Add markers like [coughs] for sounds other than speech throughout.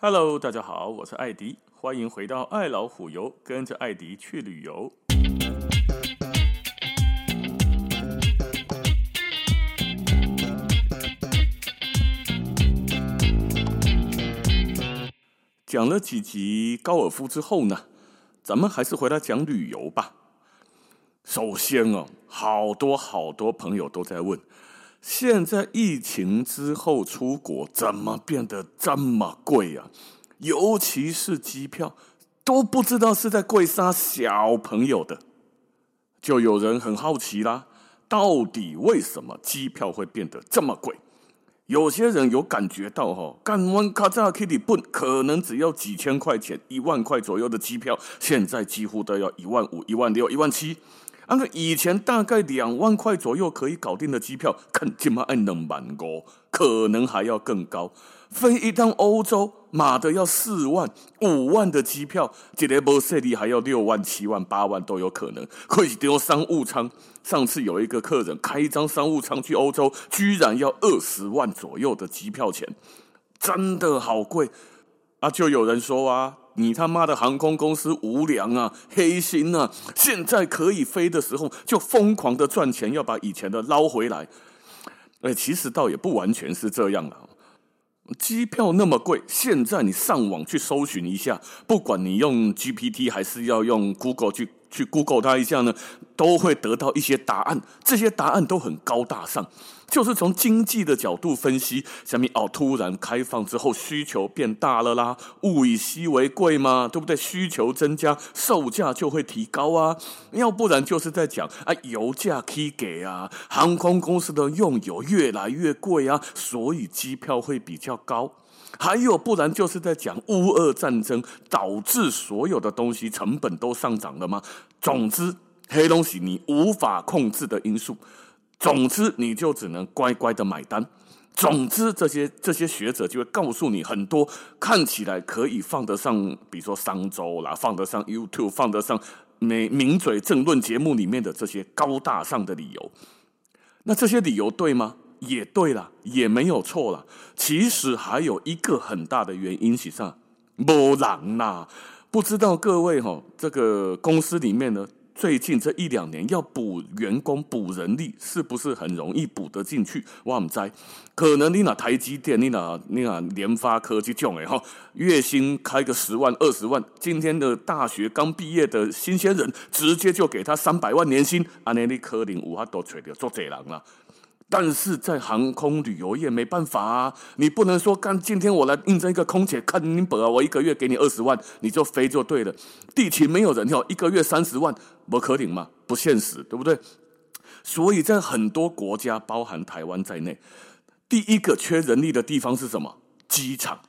Hello，大家好，我是艾迪，欢迎回到爱老虎游，跟着艾迪去旅游。讲了几集高尔夫之后呢，咱们还是回来讲旅游吧。首先哦，好多好多朋友都在问。现在疫情之后出国怎么变得这么贵啊？尤其是机票，都不知道是在贵杀小朋友的。就有人很好奇啦，到底为什么机票会变得这么贵？有些人有感觉到哈，干完卡扎克里本可能只要几千块钱、一万块左右的机票，现在几乎都要一万五、一万六、一万七。按照以前大概两万块左右可以搞定的机票，肯定嘛按两万五，可能还要更高。飞一趟欧洲，妈的要四万、五万的机票，这个不设立还要六万、七万、八万都有可能。可以丢商务舱，上次有一个客人开一张商务舱去欧洲，居然要二十万左右的机票钱，真的好贵啊！就有人说啊。你他妈的航空公司无良啊，黑心啊！现在可以飞的时候就疯狂的赚钱，要把以前的捞回来。哎，其实倒也不完全是这样了。机票那么贵，现在你上网去搜寻一下，不管你用 GPT 还是要用 Google 去。去 Google 它一下呢，都会得到一些答案。这些答案都很高大上，就是从经济的角度分析。下面哦，突然开放之后需求变大了啦，物以稀为贵嘛，对不对？需求增加，售价就会提高啊。要不然就是在讲啊，油价可以给啊，航空公司的用油越来越贵啊，所以机票会比较高。还有，不然就是在讲乌俄战争导致所有的东西成本都上涨了吗？总之，黑东西你无法控制的因素。总之，你就只能乖乖的买单。总之，这些这些学者就会告诉你很多看起来可以放得上，比如说商周啦，放得上 YouTube，放得上美名嘴政论节目里面的这些高大上的理由。那这些理由对吗？也对了，也没有错了。其实还有一个很大的原因是啥？没人呐！不知道各位哈，这个公司里面呢，最近这一两年要补员工、补人力，是不是很容易补得进去？我不知，可能你那台积电，你那你那联发科技种诶哈，月薪开个十万、二十万，今天的大学刚毕业的新鲜人，直接就给他三百万年薪，安尼你可能有法度找到做这人了。但是在航空旅游业没办法啊，你不能说干今天我来应征一个空姐，看你本啊，我一个月给你二十万，你就飞就对了。地勤没有人要，一个月三十万，不可能嘛，不现实，对不对？所以在很多国家，包含台湾在内，第一个缺人力的地方是什么？机场，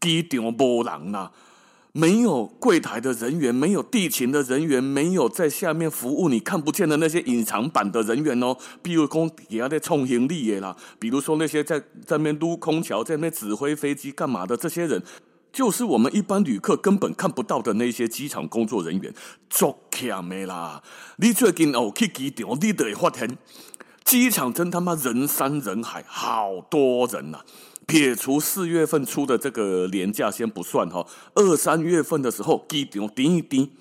机场没人呐。没有柜台的人员，没有地勤的人员，没有在下面服务你看不见的那些隐藏版的人员哦。比如说底下在冲行李的啦，比如说那些在在那边撸空调、在那指挥飞机干嘛的这些人，就是我们一般旅客根本看不到的那些机场工作人员。足欠的啦！你最近哦去机场，你都会发现机场真他妈人山人海，好多人呐、啊。撇除四月份出的这个连假先不算哈，二三月份的时候，机场滴一滴，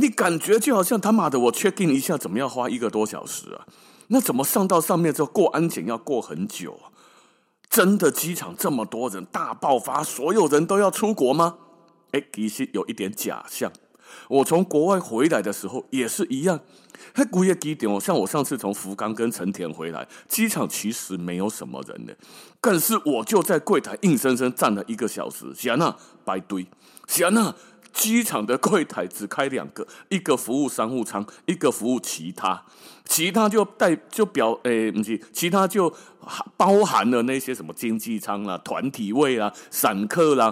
你感觉就好像他妈的我 check in 一下，怎么要花一个多小时啊？那怎么上到上面之后过安检要过很久啊？真的机场这么多人大爆发，所有人都要出国吗？哎，其实有一点假象。我从国外回来的时候也是一样，嘿，古也机场，像我上次从福冈跟成田回来，机场其实没有什么人呢，但是我就在柜台硬生生站了一个小时，行啊，排队，行啊，机场的柜台只开两个，一个服务商务舱，一个服务其他，其他就代就表诶，不是，其他就包含了那些什么经济舱啦、团体位啦、散客啦。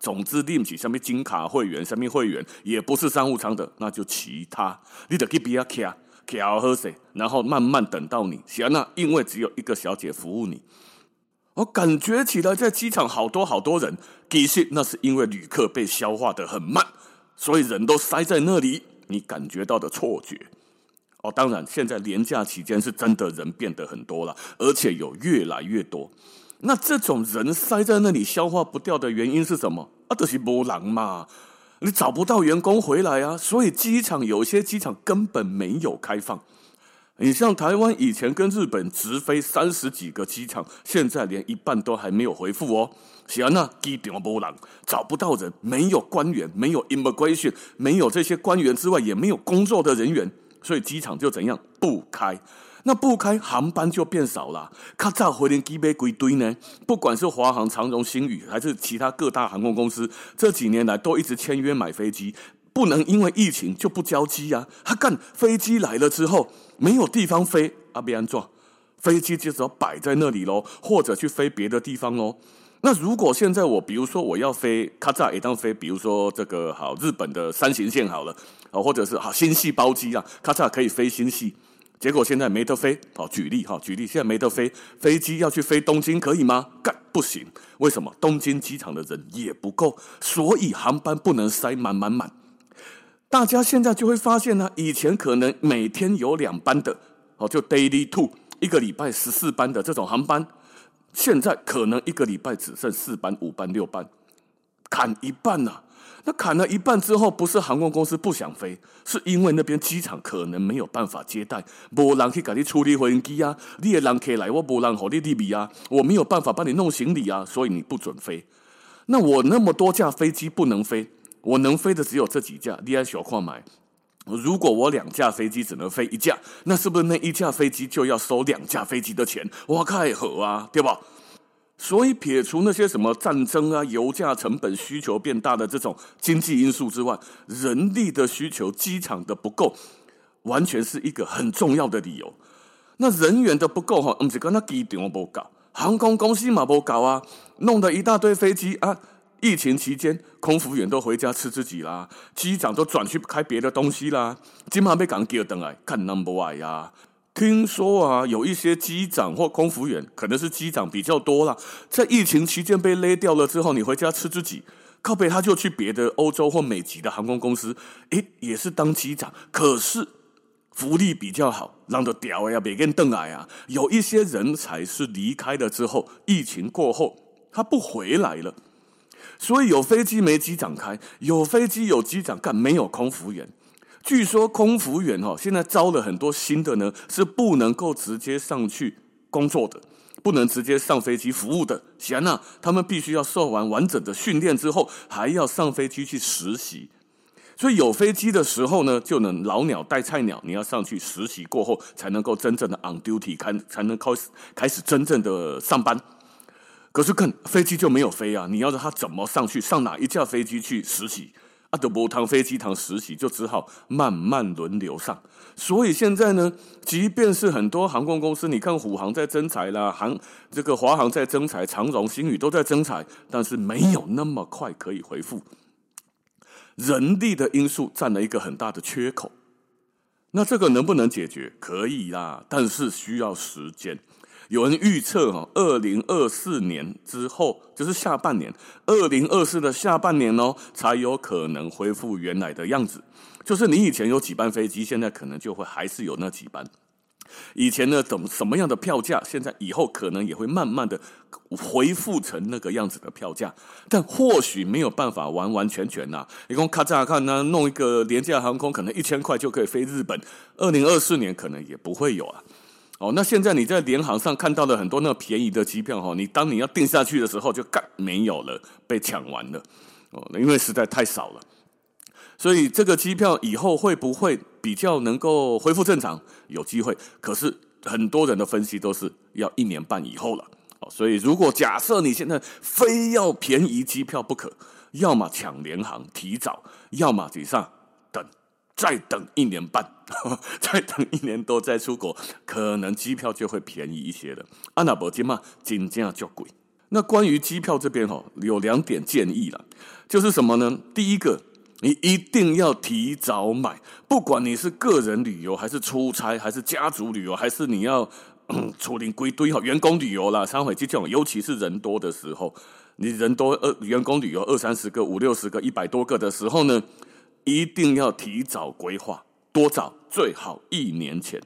总之，另起上面金卡会员，上面会员也不是商务舱的，那就其他，你得去边卡卡喝水，然后慢慢等到你。行啊，因为只有一个小姐服务你，我感觉起来在机场好多好多人，其实那是因为旅客被消化的很慢，所以人都塞在那里，你感觉到的错觉。哦，当然，现在连假期间是真的人变得很多了，而且有越来越多。那这种人塞在那里消化不掉的原因是什么？啊，就是没人嘛，你找不到员工回来啊，所以机场有些机场根本没有开放。你像台湾以前跟日本直飞三十几个机场，现在连一半都还没有回复哦。是啊，那机场没人，找不到人，没有官员，没有 immigration，没有这些官员之外，也没有工作的人员，所以机场就怎样不开。那不开，航班就变少了。卡扎回连机杯归堆呢？不管是华航、长荣、星宇，还是其他各大航空公司，这几年来都一直签约买飞机。不能因为疫情就不交机啊！他干飞机来了之后没有地方飞，阿别安装飞机就只要摆在那里喽，或者去飞别的地方喽。那如果现在我比如说我要飞卡扎也当飞，比如说这个好日本的山形线好了，啊或者是好新系包机啊，卡扎可以飞新系，结果现在没得飞。好举例哈，举例现在没得飞，飞机要去飞东京可以吗？干不行，为什么？东京机场的人也不够，所以航班不能塞满满满。大家现在就会发现呢，以前可能每天有两班的，哦，就 daily two，一个礼拜十四班的这种航班，现在可能一个礼拜只剩四班、五班、六班，砍一半呐。那砍了一半之后，不是航空公司不想飞，是因为那边机场可能没有办法接待，没人去给你处理飞机啊，你的人客来，我没人和你理啊，我没有办法帮你弄行李啊，所以你不准飞。那我那么多架飞机不能飞。我能飞的只有这几架，你爱小矿买。如果我两架飞机只能飞一架，那是不是那一架飞机就要收两架飞机的钱？哇，太合啊，对吧？所以撇除那些什么战争啊、油价成本需求变大的这种经济因素之外，人力的需求、机场的不够，完全是一个很重要的理由。那人员的不够哈，不是跟那机场不搞，航空公司嘛不搞啊，弄得一大堆飞机啊。疫情期间，空服员都回家吃自己啦，机长都转去开别的东西啦。今晚被港机等来看 number one 呀。听说啊，有一些机长或空服员，可能是机长比较多啦，在疫情期间被勒掉了之后，你回家吃自己，靠北他就去别的欧洲或美籍的航空公司，诶，也是当机长，可是福利比较好，让得屌呀，别跟邓来啊。有一些人才是离开了之后，疫情过后他不回来了。所以有飞机没机长开，有飞机有机长干，没有空服员。据说空服员哈现在招了很多新的呢，是不能够直接上去工作的，不能直接上飞机服务的。行啊，他们必须要受完完整的训练之后，还要上飞机去实习。所以有飞机的时候呢，就能老鸟带菜鸟，你要上去实习过后，才能够真正的 on duty 开，才能开始开始真正的上班。可是看飞机就没有飞啊！你要让他怎么上去？上哪一架飞机去实习？啊，都不趟飞机趟实习，就只好慢慢轮流上。所以现在呢，即便是很多航空公司，你看虎航在征才啦，航这个华航在征才，长荣、星宇都在征才，但是没有那么快可以回复。人力的因素占了一个很大的缺口。那这个能不能解决？可以啦，但是需要时间。有人预测哈，二零二四年之后就是下半年，二零二四的下半年哦，才有可能恢复原来的样子。就是你以前有几班飞机，现在可能就会还是有那几班。以前呢，怎么什么样的票价，现在以后可能也会慢慢的恢复成那个样子的票价，但或许没有办法完完全全呐、啊。你讲咔嚓看呢，弄一个廉价航空，可能一千块就可以飞日本。二零二四年可能也不会有啊。哦，那现在你在联航上看到了很多那个便宜的机票哈，你当你要订下去的时候就干没有了，被抢完了哦，因为实在太少了，所以这个机票以后会不会比较能够恢复正常？有机会，可是很多人的分析都是要一年半以后了哦，所以如果假设你现在非要便宜机票不可，要么抢联航提早，要么沮上。再等一年半，[laughs] 再等一年多再出国，可能机票就会便宜一些了。阿那伯金嘛，金价就贵。那关于机票这边哈，有两点建议了，就是什么呢？第一个，你一定要提早买，不管你是个人旅游，还是出差，还是家族旅游，还是你要 [coughs] 处理归堆哈，员工旅游啦，商会机票，尤其是人多的时候，你人多呃，员工旅游二三十个、五六十个、一百多个的时候呢？一定要提早规划，多早最好一年前。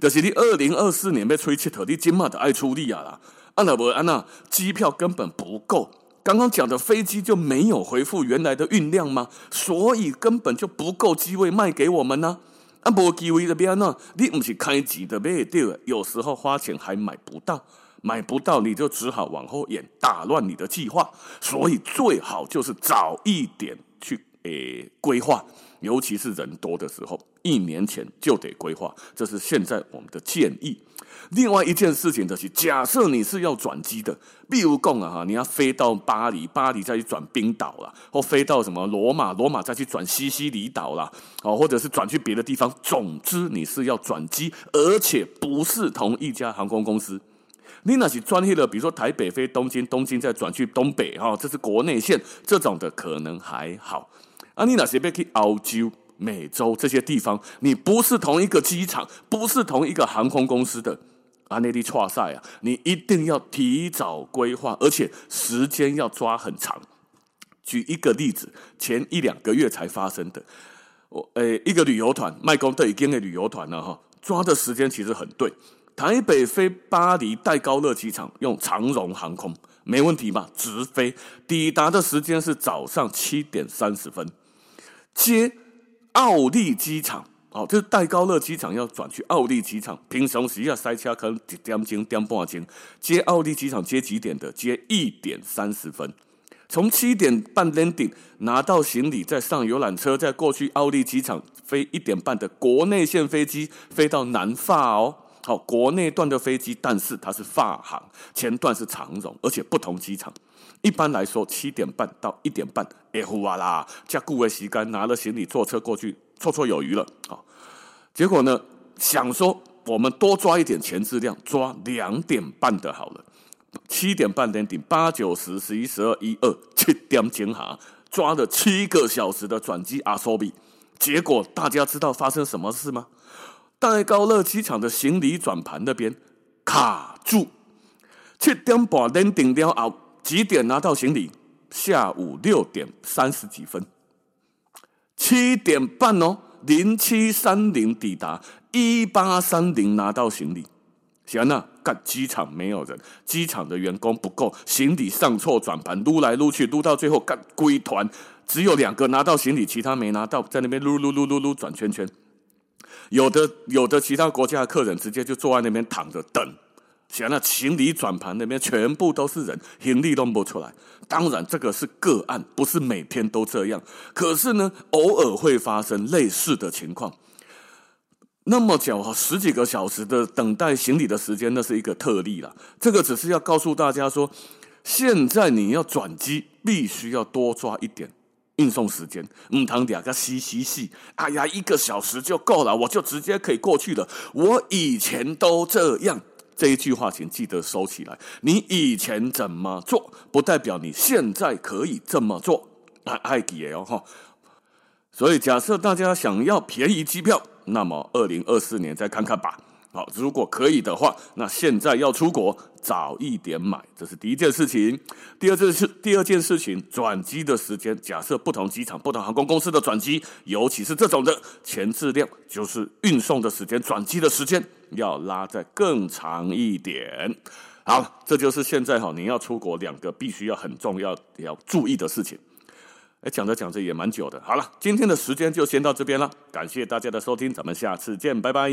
就是你二零二四年要出去佚佗，你今嘛就爱出力啊啦，安娜伯安娜，机票根本不够。刚刚讲的飞机就没有恢复原来的运量吗？所以根本就不够机位卖给我们呢、啊。啊，无机位的边呢？你不是开机的买对，有时候花钱还买不到，买不到你就只好往后延，打乱你的计划。所以最好就是早一点去诶规划，尤其是人多的时候，一年前就得规划。这是现在我们的建议。另外一件事情就是，假设你是要转机的，比如讲啊哈，你要飞到巴黎，巴黎再去转冰岛啦，或飞到什么罗马，罗马再去转西西里岛啦，哦，或者是转去别的地方。总之你是要转机，而且不是同一家航空公司。你那是专业的，比如说台北飞东京，东京再转去东北哈，这是国内线，这种的可能还好。啊，你那是要去澳洲、美洲这些地方，你不是同一个机场，不是同一个航空公司的。阿内利错赛啊！你一定要提早规划，而且时间要抓很长。举一个例子，前一两个月才发生的，我诶，一个旅游团，麦公都已经的旅游团了哈，抓的时间其实很对。台北飞巴黎戴高乐机场用长荣航空没问题吧？直飞抵达的时间是早上七点三十分，接奥利机场。哦，就是戴高乐机场要转去奥利机场，平常时要塞车，可能一点钟、点半钟。接奥利机场接几点的？接一点三十分。从七点半 landing 拿到行李，再上游览车，再过去奥利机场，飞一点半的国内线飞机飞到南法哦。好，国内段的飞机，但是它是法航，前段是长荣，而且不同机场。一般来说，七点半到一点半，哎呼啊啦，加顾位时间，拿了行李坐车过去。绰绰有余了，好，结果呢，想说我们多抓一点前置量，抓两点半的好了，七点半点顶，八九十十一十二一二七点钟哈，抓了七个小时的转机阿苏比，结果大家知道发生什么事吗？戴高乐机场的行李转盘那边卡住，七点半点顶了后，几点拿到行李？下午六点三十几分。七点半哦，零七三零抵达，一八三零拿到行李。行了，干机场没有人，机场的员工不够，行李上错转盘，撸来撸去，撸到最后干归团，只有两个拿到行李，其他没拿到，在那边撸撸撸撸撸转圈圈。有的有的其他国家的客人直接就坐在那边躺着等。行那行李转盘那边全部都是人，行李都不出来。当然，这个是个案，不是每天都这样。可是呢，偶尔会发生类似的情况。那么久啊，十几个小时的等待行李的时间，那是一个特例了。这个只是要告诉大家说，现在你要转机，必须要多抓一点运送时间。唔通两个嘻嘻嘻，哎呀，一个小时就够了，我就直接可以过去了。我以前都这样。这一句话，请记得收起来。你以前怎么做，不代表你现在可以这么做。啊，爱迪哦哈。所以，假设大家想要便宜机票，那么二零二四年再看看吧。好，如果可以的话，那现在要出国，早一点买，这是第一件事情。第二件事，第二件事情，转机的时间，假设不同机场、不同航空公司的转机，尤其是这种的前置量，就是运送的时间、转机的时间，要拉在更长一点。好，这就是现在哈，你要出国两个必须要很重要要注意的事情。哎，讲着讲着也蛮久的。好了，今天的时间就先到这边了，感谢大家的收听，咱们下次见，拜拜。